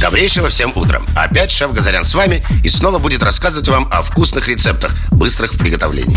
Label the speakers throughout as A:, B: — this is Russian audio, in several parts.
A: Добрейшего всем утром. Опять шеф Газарян с вами и снова будет рассказывать вам о вкусных рецептах, быстрых в приготовлении.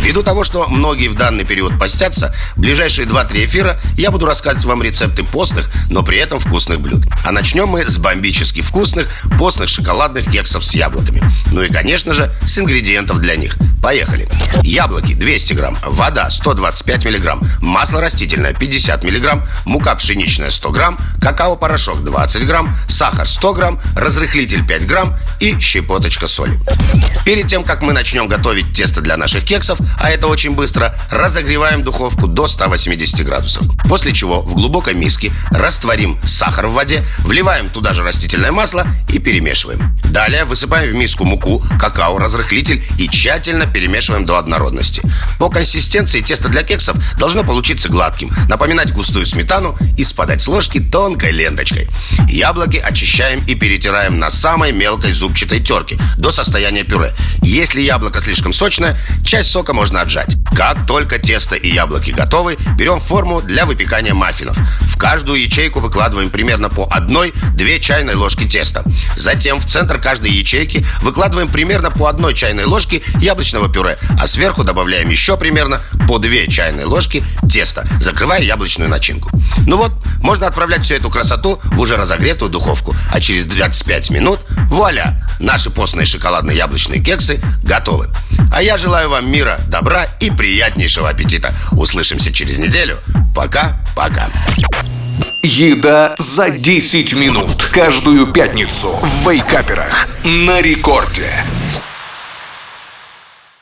A: Ввиду того, что многие в данный период постятся, в ближайшие 2-3 эфира я буду рассказывать вам рецепты постных, но при этом вкусных блюд. А начнем мы с бомбически вкусных постных шоколадных кексов с яблоками. Ну и, конечно же, с ингредиентов для них. Поехали. Яблоки 200 грамм, вода 125 миллиграмм, масло растительное 50 миллиграмм, мука пшеничная 100 грамм, какао-порошок 20 грамм, сахар 100 грамм, разрыхлитель 5 грамм и щепоточка соли. Перед тем, как мы начнем готовить тесто для наших кексов, а это очень быстро, разогреваем духовку до 180 градусов. После чего в глубокой миске растворим сахар в воде, вливаем туда же растительное масло и перемешиваем. Далее высыпаем в миску муку, какао, разрыхлитель и тщательно перемешиваем до однородности. По консистенции тесто для кексов должно получиться гладким, напоминать густую сметану и спадать с ложки тонкой ленточкой. Яблоки очищаем и перетираем на самой мелкой зубчатой терке до состояния пюре. Если яблоко слишком сочное, часть сока можно отжать. Как только тесто и яблоки готовы, берем форму для выпекания маффинов. В каждую ячейку выкладываем примерно по одной-две чайной ложки теста. Затем в центр каждой ячейки выкладываем примерно по одной чайной ложке яблочного пюре, а сверху добавляем еще примерно по 2 чайные ложки теста, закрывая яблочную начинку. Ну вот, можно отправлять всю эту красоту в уже разогретую духовку, а через 25 минут, вуаля, наши постные шоколадные яблочные кексы готовы. А я желаю вам мира, добра и приятнейшего аппетита. Услышимся через неделю. Пока-пока.
B: Еда за 10 минут. Каждую пятницу в Вейкаперах. На рекорде.